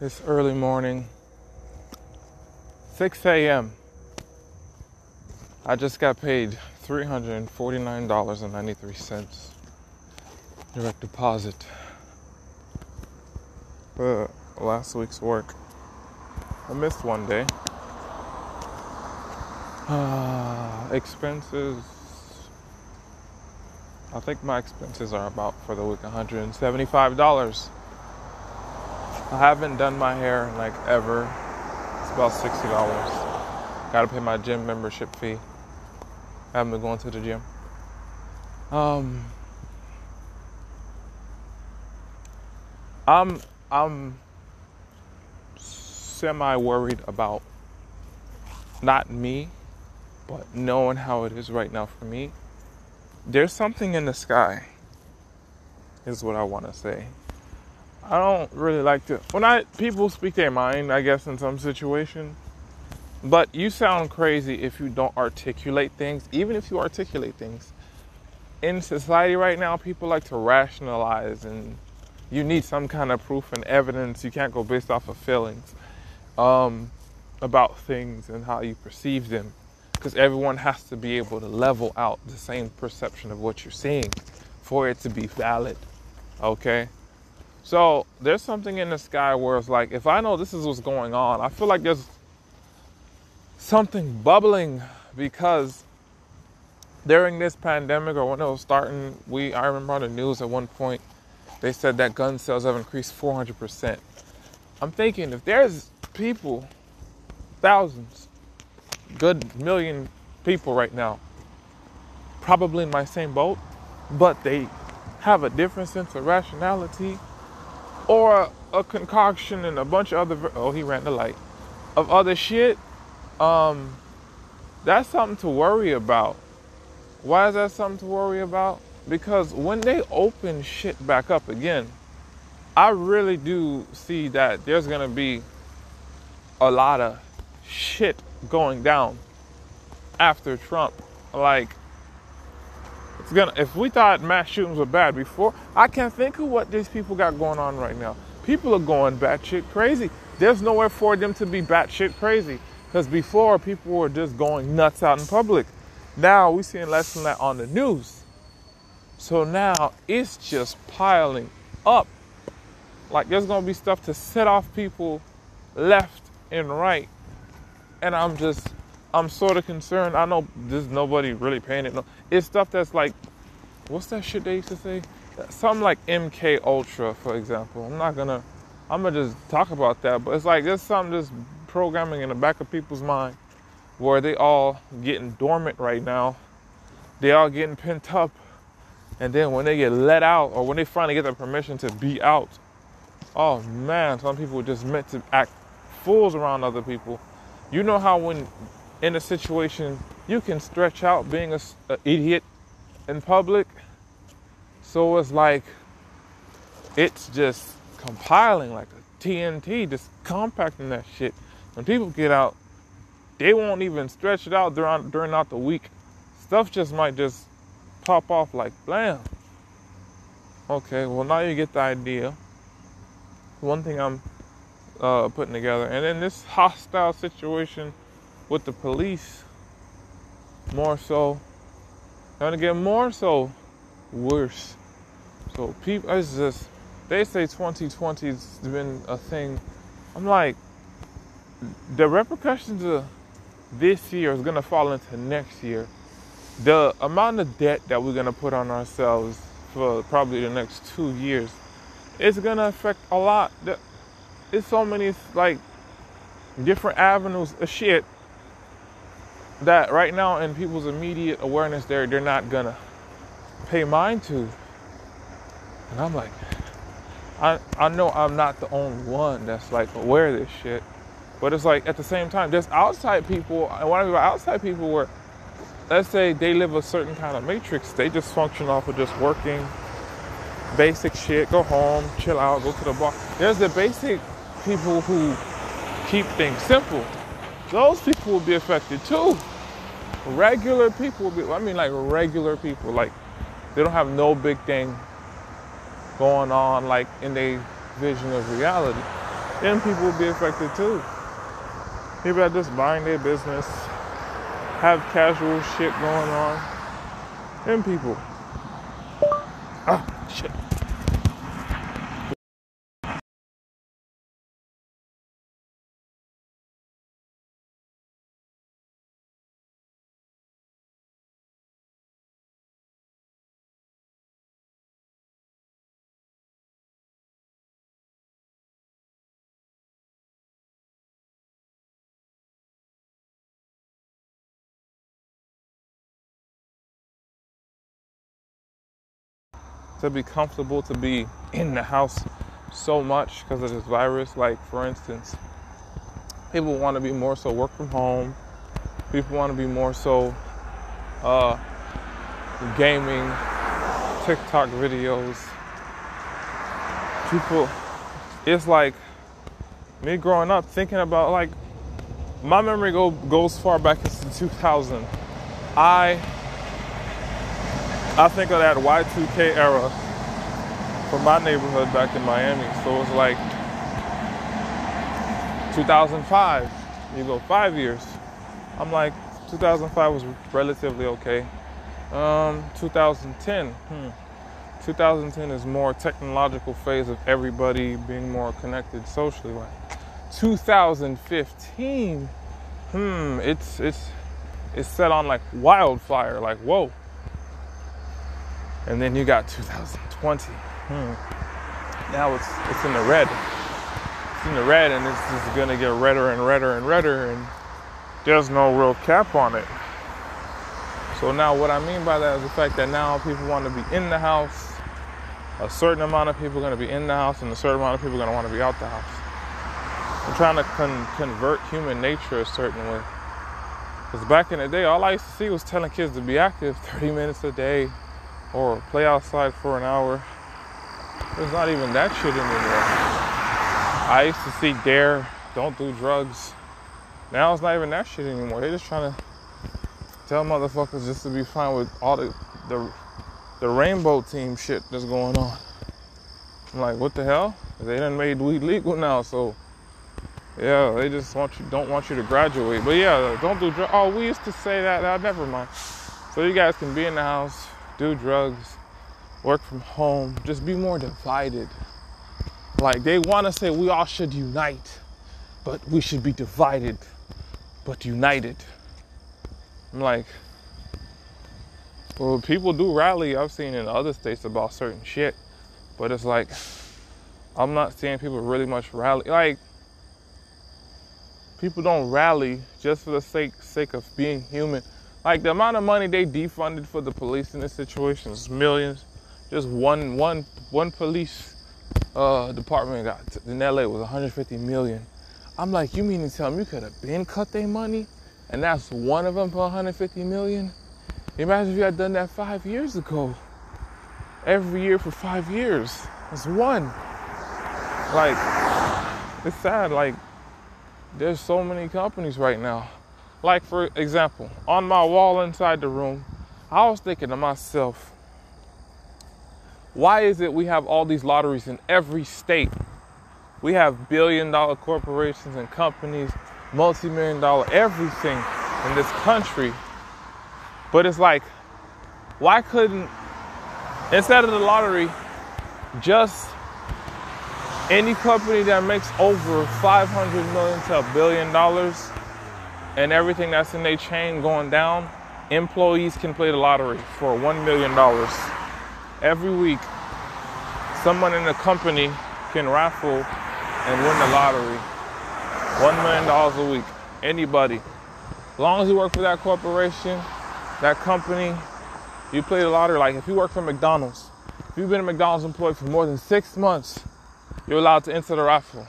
It's early morning, 6 a.m. I just got paid $349.93 direct deposit for last week's work. I missed one day. Uh, expenses. I think my expenses are about for the week $175. I haven't done my hair like ever. It's about sixty dollars. Gotta pay my gym membership fee. I haven't been going to the gym. Um I'm I'm semi worried about not me, but knowing how it is right now for me. There's something in the sky, is what I want to say. I don't really like to when I people speak their mind, I guess in some situation. But you sound crazy if you don't articulate things, even if you articulate things. In society right now, people like to rationalize and you need some kind of proof and evidence. You can't go based off of feelings um, about things and how you perceive them. Because everyone has to be able to level out the same perception of what you're seeing for it to be valid. Okay? So there's something in the sky where it's like, if I know this is what's going on, I feel like there's something bubbling because during this pandemic or when it was starting, we I remember on the news at one point they said that gun sales have increased 400%. I'm thinking if there's people, thousands, good million people right now, probably in my same boat, but they have a different sense of rationality or a concoction and a bunch of other oh he ran the light of other shit um that's something to worry about. Why is that something to worry about? Because when they open shit back up again i really do see that there's gonna be a lot of shit going down after trump like gonna. If we thought mass shootings were bad before, I can't think of what these people got going on right now. People are going batshit crazy. There's nowhere for them to be batshit crazy because before people were just going nuts out in public. Now we're seeing less than that on the news. So now it's just piling up. Like there's gonna be stuff to set off people left and right. And I'm just I'm sort of concerned. I know there's nobody really paying it. No, it's stuff that's like, what's that shit they used to say? Something like MK Ultra, for example. I'm not gonna, I'm gonna just talk about that. But it's like there's something just programming in the back of people's mind where they all getting dormant right now. They all getting pent up, and then when they get let out, or when they finally get the permission to be out, oh man, some people are just meant to act fools around other people. You know how when in a situation you can stretch out being an idiot in public. So it's like it's just compiling like a TNT, just compacting that shit. When people get out, they won't even stretch it out during during out the week. Stuff just might just pop off like blam. Okay, well now you get the idea. One thing I'm uh, putting together, and in this hostile situation with the police more so gonna get more so worse. So people it's just they say 2020's been a thing. I'm like the repercussions of this year is gonna fall into next year. The amount of debt that we're gonna put on ourselves for probably the next two years it's gonna affect a lot. There's so many like different avenues of shit that right now in people's immediate awareness they're they're not gonna pay mind to. And I'm like, I I know I'm not the only one that's like aware of this shit. But it's like at the same time, there's outside people, and what I mean by outside people where let's say they live a certain kind of matrix, they just function off of just working, basic shit, go home, chill out, go to the bar. There's the basic people who keep things simple those people will be affected too. Regular people will be, I mean, like regular people, like they don't have no big thing going on, like in their vision of reality. then people will be affected too. People are just buying their business, have casual shit going on, then people. Ah, shit. To be comfortable to be in the house so much because of this virus. Like, for instance, people want to be more so work from home. People want to be more so uh, gaming, TikTok videos. People, it's like me growing up thinking about like my memory go, goes far back into 2000. I I think of that Y2K era from my neighborhood back in Miami. So it's like 2005. You go five years. I'm like 2005 was relatively okay. Um, 2010. Hmm. 2010 is more technological phase of everybody being more connected socially. Like 2015. Hmm. It's it's it's set on like wildfire. Like whoa. And then you got 2020. Hmm. Now it's it's in the red. It's in the red, and it's just gonna get redder and redder and redder, and there's no real cap on it. So now, what I mean by that is the fact that now people want to be in the house. A certain amount of people are to be in the house, and a certain amount of people are to want to be out the house. I'm trying to con- convert human nature a certain way. Because back in the day, all I used to see was telling kids to be active 30 minutes a day, or play outside for an hour. There's not even that shit anymore. I used to see dare, don't do drugs. Now it's not even that shit anymore. They're just trying to tell motherfuckers just to be fine with all the the, the rainbow team shit that's going on. I'm like, what the hell? They done made weed legal now, so yeah, they just want you don't want you to graduate. But yeah, don't do drugs. Oh, we used to say that. Uh, never mind. So you guys can be in the house, do drugs, work from home, just be more divided. Like they want to say we all should unite, but we should be divided, but united. I'm like, well, people do rally. I've seen in other states about certain shit, but it's like, I'm not seeing people really much rally. Like, people don't rally just for the sake sake of being human like the amount of money they defunded for the police in this situation is millions. Just one one one police uh, department got in LA was 150 million. I'm like, you mean to tell me you could have been cut their money, and that's one of them for 150 million? Imagine if you had done that five years ago. Every year for five years, it's one. Like, it's sad. Like, there's so many companies right now like, for example, on my wall inside the room, I was thinking to myself, why is it we have all these lotteries in every state? We have billion dollar corporations and companies, multi million dollar everything in this country. But it's like, why couldn't, instead of the lottery, just any company that makes over 500 million to a billion dollars and everything that's in their chain going down, employees can play the lottery for $1 million. Every week, someone in the company can raffle and win the lottery. $1 million a week. Anybody. As long as you work for that corporation, that company, you play the lottery. Like if you work for McDonald's, if you've been a McDonald's employee for more than six months, you're allowed to enter the raffle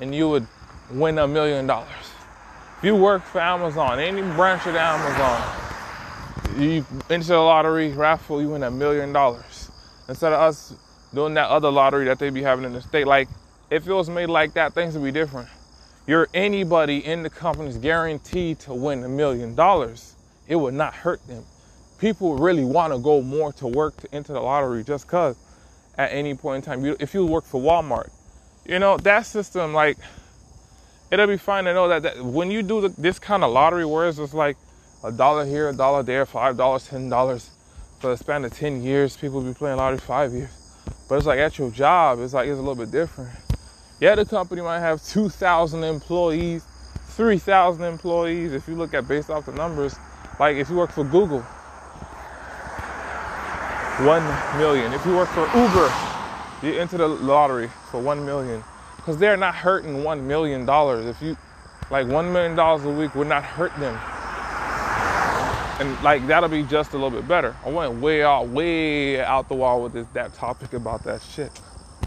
and you would win a million dollars. If you work for Amazon, any branch of Amazon, you enter the lottery raffle, you win a million dollars. Instead of us doing that other lottery that they be having in the state, like if it was made like that, things would be different. You're anybody in the company is guaranteed to win a million dollars. It would not hurt them. People really want to go more to work to enter the lottery just cause at any point in time, if you work for Walmart, You know, that system, like, it'll be fine to know that, that when you do the, this kind of lottery, where it's just like a dollar here, a dollar there, five dollars, ten dollars for the span of ten years, people be playing lottery five years. But it's like at your job, it's like it's a little bit different. Yeah, the company might have 2,000 employees, 3,000 employees. If you look at based off the numbers, like if you work for Google, 1 million. If you work for Uber, you enter the lottery for 1 million. Because they're not hurting $1 million. If you, like $1 million a week would not hurt them. And like that'll be just a little bit better. I went way out, way out the wall with this that topic about that shit.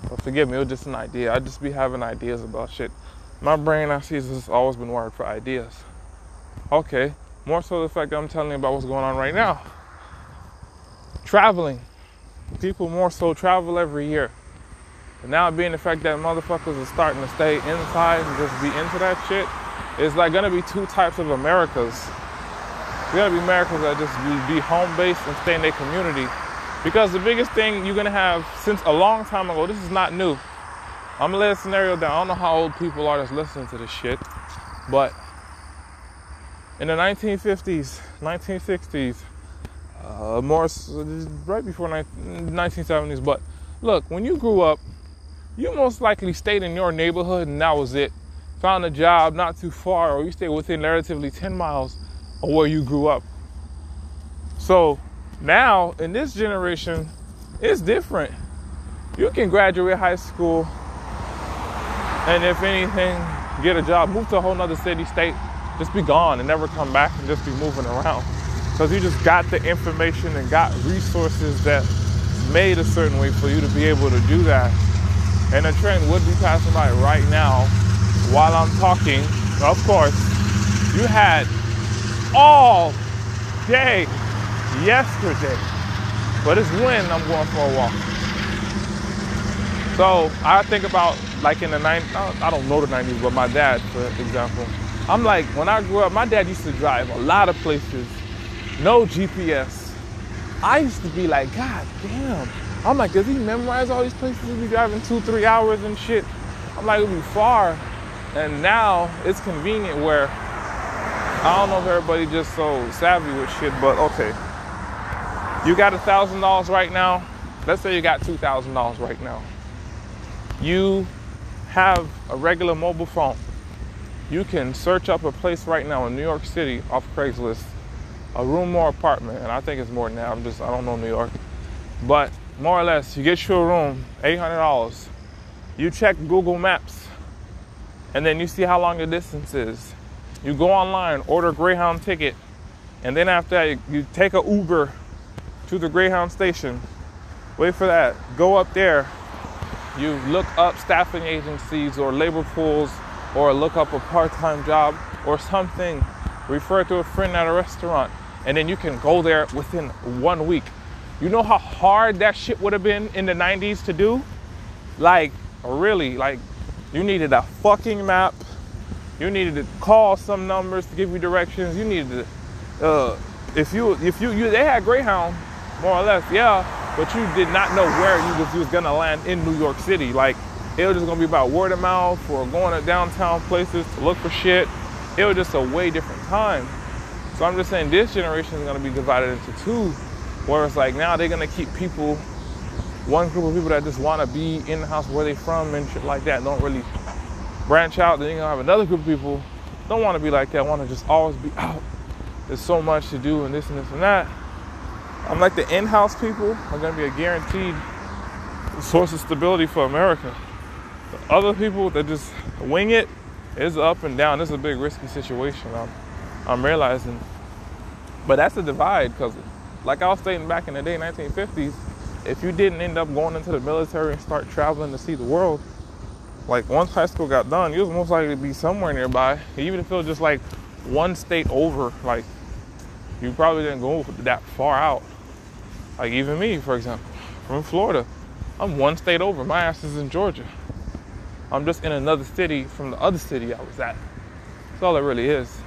But forgive me, it was just an idea. I just be having ideas about shit. My brain, I see, has always been wired for ideas. Okay, more so the fact that I'm telling you about what's going on right now. Traveling. People more so travel every year. But now being the fact that motherfuckers are starting to stay inside and just be into that shit, it's like gonna be two types of Americas. There's gonna be Americas that just be, be home based and stay in their community. Because the biggest thing you're gonna have since a long time ago, this is not new. I'm gonna lay a scenario down. I don't know how old people are that's listening to this shit, but in the 1950s, 1960s, uh, more right before 1970s. But look, when you grew up, you most likely stayed in your neighborhood and that was it. Found a job not too far, or you stayed within relatively 10 miles of where you grew up. So now in this generation, it's different. You can graduate high school and if anything, get a job, move to a whole nother city, state, just be gone and never come back and just be moving around because you just got the information and got resources that made a certain way for you to be able to do that. And a train would be passing by right now while I'm talking. Of course, you had all day yesterday, but it's when I'm going for a walk. So I think about like in the 90s, I don't know the 90s, but my dad, for example, I'm like, when I grew up, my dad used to drive a lot of places no GPS. I used to be like, God damn. I'm like, does he memorize all these places? He'll be driving two, three hours and shit. I'm like, it'll be far. And now it's convenient where I don't know if everybody just so savvy with shit, but okay. You got a thousand dollars right now. Let's say you got two thousand dollars right now. You have a regular mobile phone. You can search up a place right now in New York City off Craigslist a room or apartment, and I think it's more than that. I'm just I don't know New York, but more or less, you get you a room, eight hundred dollars. You check Google Maps, and then you see how long the distance is. You go online, order Greyhound ticket, and then after that, you, you take a Uber to the Greyhound station. Wait for that. Go up there. You look up staffing agencies or labor pools, or look up a part-time job or something. Refer to a friend at a restaurant and then you can go there within one week. You know how hard that shit would have been in the 90s to do? Like, really, like, you needed a fucking map. You needed to call some numbers to give you directions. You needed to, uh, if you, if you, you, they had Greyhound, more or less, yeah, but you did not know where you was, you was gonna land in New York City. Like, it was just gonna be about word of mouth or going to downtown places to look for shit. It was just a way different time. So I'm just saying this generation is to be divided into two, where it's like now they're to keep people, one group of people that just want to be in the house where they from and shit like that, don't really branch out. Then you're to have another group of people don't want to be like that, want to just always be out. There's so much to do and this and this and that. I'm like the in-house people are to be a guaranteed source of stability for America. The other people that just wing it is up and down. This is a big risky situation. I'm, I'm realizing. But that's the divide because, like I was stating back in the day, 1950s, if you didn't end up going into the military and start traveling to see the world, like once high school got done, you was most likely to be somewhere nearby, even if it was just like one state over. Like you probably didn't go that far out. Like even me, for example, from Florida, I'm one state over. My ass is in Georgia. I'm just in another city from the other city I was at. That's all it really is.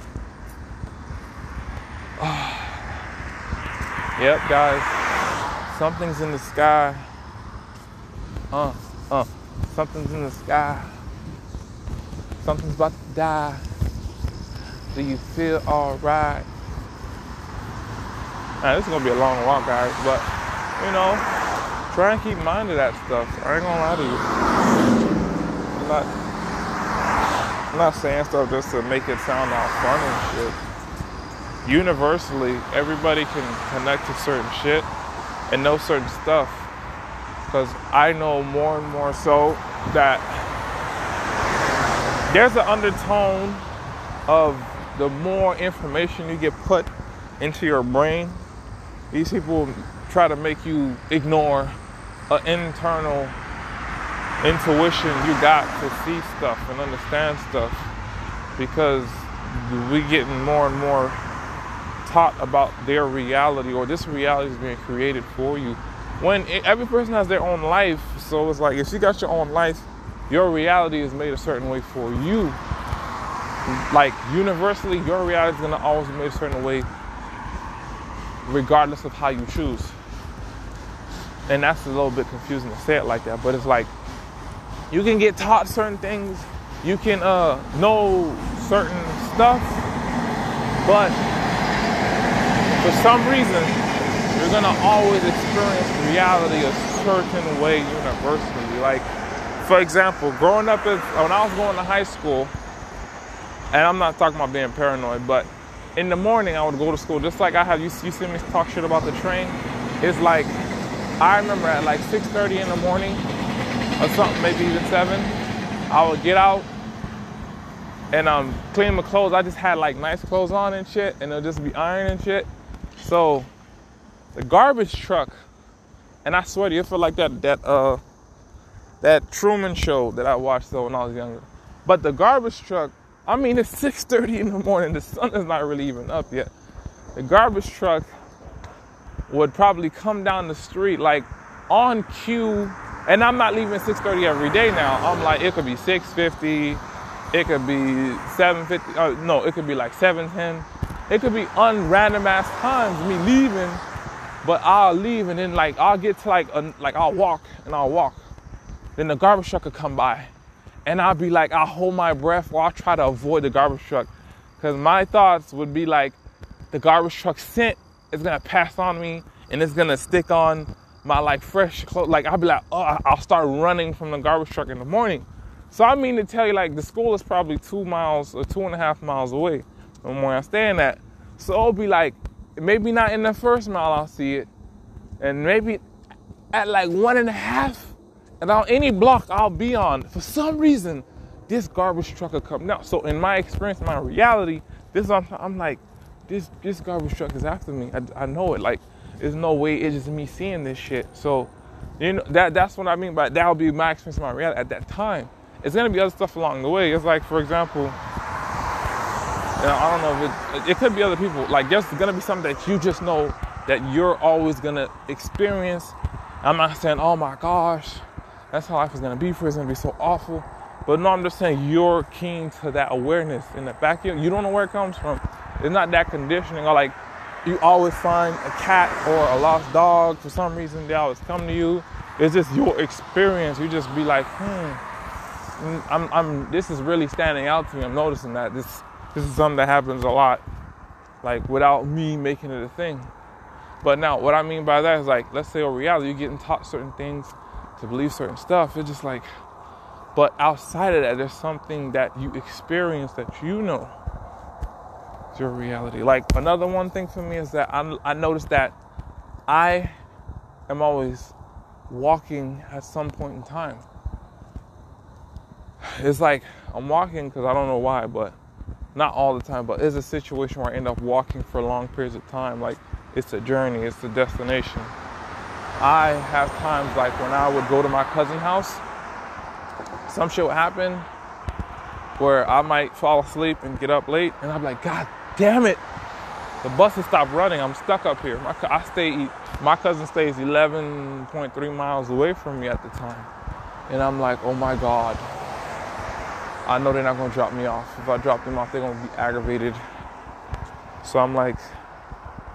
Yep, guys. Something's in the sky. Uh, uh. Something's in the sky. Something's about to die. Do you feel alright? This is gonna be a long walk, guys, but you know, try and keep mind of that stuff. I ain't gonna lie to you. I'm not, I'm not saying stuff just to make it sound all fun and shit. Universally, everybody can connect to certain shit and know certain stuff. Because I know more and more so that there's an undertone of the more information you get put into your brain, these people try to make you ignore an internal intuition you got to see stuff and understand stuff because we getting more and more taught about their reality or this reality is being created for you. When it, every person has their own life so it's like if you got your own life your reality is made a certain way for you. Like universally your reality is to always be made a certain way regardless of how you choose. And that's a little bit confusing to say it like that but it's like you can get taught certain things you can uh, know certain stuff but for some reason you're gonna always experience reality a certain way universally like for example growing up when i was going to high school and i'm not talking about being paranoid but in the morning I would go to school just like I have you, you see me talk shit about the train. It's like I remember at like 6:30 in the morning or something, maybe even seven. I would get out and um clean my clothes. I just had like nice clothes on and shit, and it'll just be iron and shit. So the garbage truck, and I swear to you, it felt like that that uh that Truman show that I watched though when I was younger. But the garbage truck I mean, it's 6:30 in the morning. The sun is not really even up yet. The garbage truck would probably come down the street like on cue, and I'm not leaving 6:30 every day now. I'm like, it could be 6:50, it could be 7:50. Uh, no, it could be like 7:10. It could be unrandom ass times me leaving, but I'll leave and then like I'll get to like a, like I'll walk and I'll walk. Then the garbage truck could come by and I'll be like, I'll hold my breath while I'll try to avoid the garbage truck. Because my thoughts would be like, the garbage truck scent is gonna pass on me and it's gonna stick on my like fresh clothes. Like I'll be like, oh, I'll start running from the garbage truck in the morning. So I mean to tell you, like the school is probably two miles or two and a half miles away from where I'm staying at. So it'll be like, maybe not in the first mile I'll see it, and maybe at like one and a half and on any block I'll be on, for some reason, this garbage truck will come. Now, so in my experience, my reality, this I'm, I'm like, this this garbage truck is after me. I, I know it. Like, there's no way it's just me seeing this shit. So, you know, that that's what I mean by that'll be my experience, my reality at that time. It's gonna be other stuff along the way. It's like, for example, I don't know if it, it could be other people. Like, there's gonna be something that you just know that you're always gonna experience. I'm not saying, oh my gosh, that's how life is gonna be for you. It's gonna be so awful. But no, I'm just saying you're keen to that awareness in the back you. You don't know where it comes from. It's not that conditioning or like you always find a cat or a lost dog for some reason they always come to you. It's just your experience. You just be like, hmm, mm, I'm, I'm, this is really standing out to me. I'm noticing that this, this is something that happens a lot, like without me making it a thing. But now, what I mean by that is like, let's say, in reality, you're getting taught certain things to believe certain stuff. It's just like, but outside of that, there's something that you experience that you know is your reality. Like another one thing for me is that I, I noticed that I am always walking at some point in time. It's like I'm walking because I don't know why, but not all the time, but it's a situation where I end up walking for long periods of time. Like it's a journey, it's a destination. I have times like when I would go to my cousin's house, some shit would happen where I might fall asleep and get up late, and I'm like, God damn it, the bus has stopped running. I'm stuck up here. My, I stay, my cousin stays 11.3 miles away from me at the time, and I'm like, oh my God, I know they're not gonna drop me off. If I drop them off, they're gonna be aggravated. So I'm like,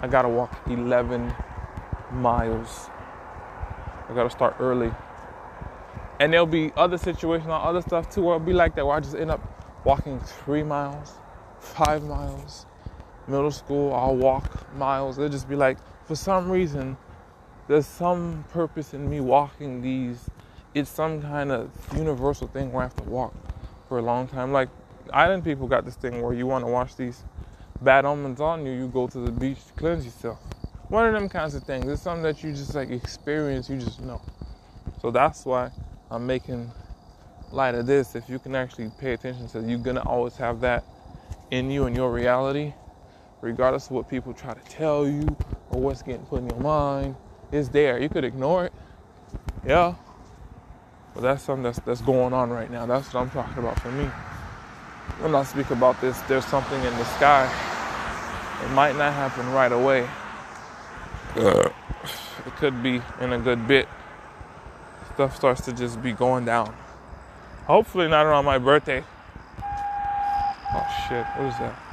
I gotta walk 11 miles I gotta start early. And there'll be other situations, other stuff too, where it'll be like that, where I just end up walking three miles, five miles. Middle school, I'll walk miles. It'll just be like, for some reason, there's some purpose in me walking these. It's some kind of universal thing where I have to walk for a long time. Like island people got this thing where you want to watch these bad omens on you, you go to the beach to cleanse yourself. One of them kinds of things. It's something that you just like experience, you just know. So that's why I'm making light of this. If you can actually pay attention to you're gonna always have that in you and your reality, regardless of what people try to tell you or what's getting put in your mind, it's there. You could ignore it. Yeah. But that's something that's that's going on right now. That's what I'm talking about for me. When I speak about this, there's something in the sky. It might not happen right away. It could be in a good bit. Stuff starts to just be going down. Hopefully not around my birthday. Oh shit, what is that?